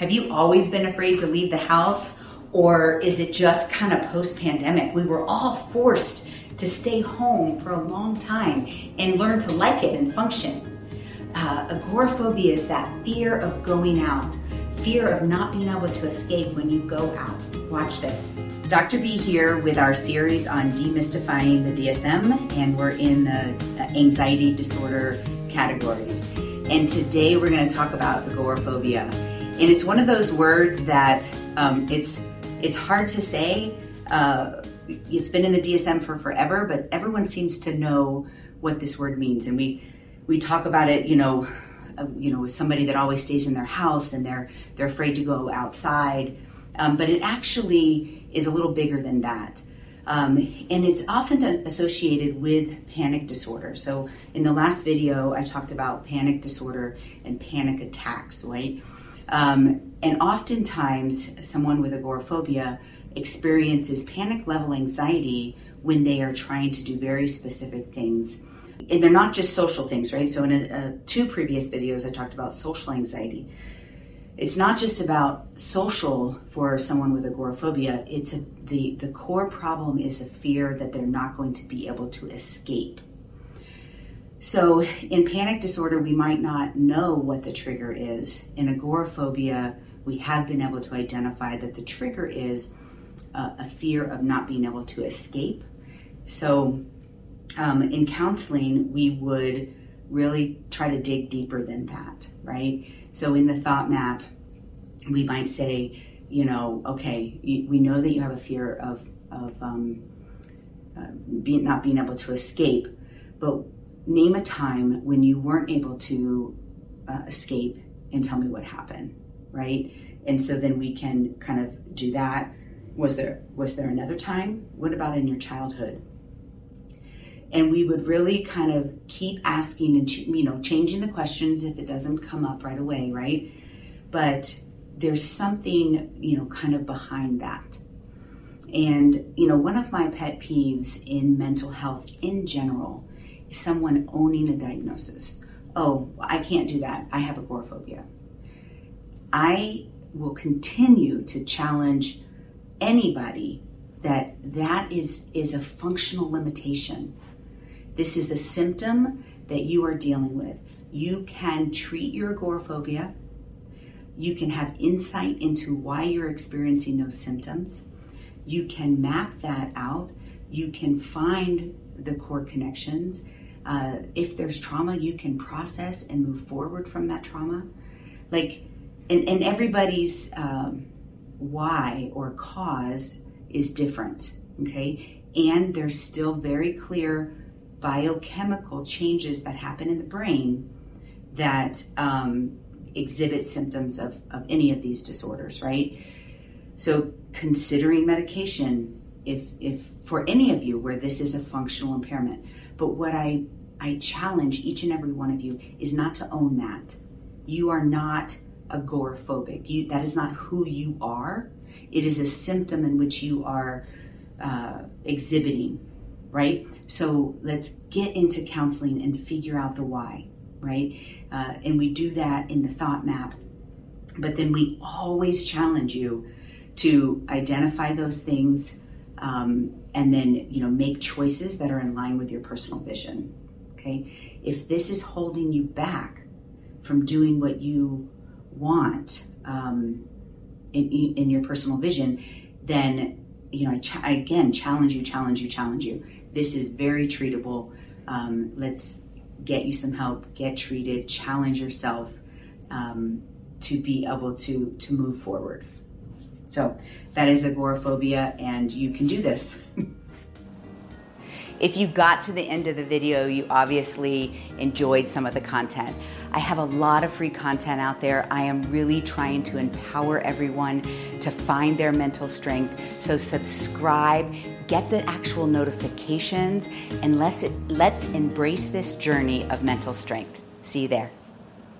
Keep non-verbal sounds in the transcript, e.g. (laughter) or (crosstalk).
Have you always been afraid to leave the house? Or is it just kind of post pandemic? We were all forced to stay home for a long time and learn to like it and function. Uh, agoraphobia is that fear of going out, fear of not being able to escape when you go out. Watch this. Dr. B here with our series on demystifying the DSM, and we're in the uh, anxiety disorder categories. And today we're going to talk about agoraphobia. And it's one of those words that um, it's it's hard to say. Uh, it's been in the DSM for forever, but everyone seems to know what this word means, and we we talk about it. You know, uh, you know, somebody that always stays in their house and they're they're afraid to go outside, um, but it actually is a little bigger than that. Um, and it's often associated with panic disorder. So, in the last video, I talked about panic disorder and panic attacks, right? Um, and oftentimes, someone with agoraphobia experiences panic level anxiety when they are trying to do very specific things. And they're not just social things, right? So, in a, a, two previous videos, I talked about social anxiety. It's not just about social for someone with agoraphobia, it's a, the, the core problem is a fear that they're not going to be able to escape so, in panic disorder, we might not know what the trigger is. In agoraphobia, we have been able to identify that the trigger is uh, a fear of not being able to escape. So, um, in counseling, we would really try to dig deeper than that, right? So, in the thought map, we might say, you know, okay, we know that you have a fear of, of um, uh, not being able to escape, but name a time when you weren't able to uh, escape and tell me what happened right? And so then we can kind of do that. Was there was there another time? What about in your childhood? And we would really kind of keep asking and you know changing the questions if it doesn't come up right away right? But there's something you know kind of behind that. And you know one of my pet peeves in mental health in general someone owning a diagnosis. Oh, I can't do that. I have agoraphobia. I will continue to challenge anybody that that is is a functional limitation. This is a symptom that you are dealing with. You can treat your agoraphobia. You can have insight into why you're experiencing those symptoms. You can map that out. You can find the core connections uh, if there's trauma, you can process and move forward from that trauma. Like, and, and everybody's um, why or cause is different, okay? And there's still very clear biochemical changes that happen in the brain that um, exhibit symptoms of, of any of these disorders, right? So, considering medication, if, if for any of you where this is a functional impairment, but what I, I challenge each and every one of you is not to own that. You are not agoraphobic. You, that is not who you are. It is a symptom in which you are uh, exhibiting, right? So let's get into counseling and figure out the why, right? Uh, and we do that in the thought map. But then we always challenge you to identify those things um, and then you know make choices that are in line with your personal vision okay? If this is holding you back from doing what you want um, in, in your personal vision then you know I, ch- again challenge you challenge you challenge you. This is very treatable. Um, let's get you some help get treated challenge yourself um, to be able to to move forward so that is agoraphobia, and you can do this. (laughs) If you got to the end of the video, you obviously enjoyed some of the content. I have a lot of free content out there. I am really trying to empower everyone to find their mental strength. So subscribe, get the actual notifications, and let's, let's embrace this journey of mental strength. See you there.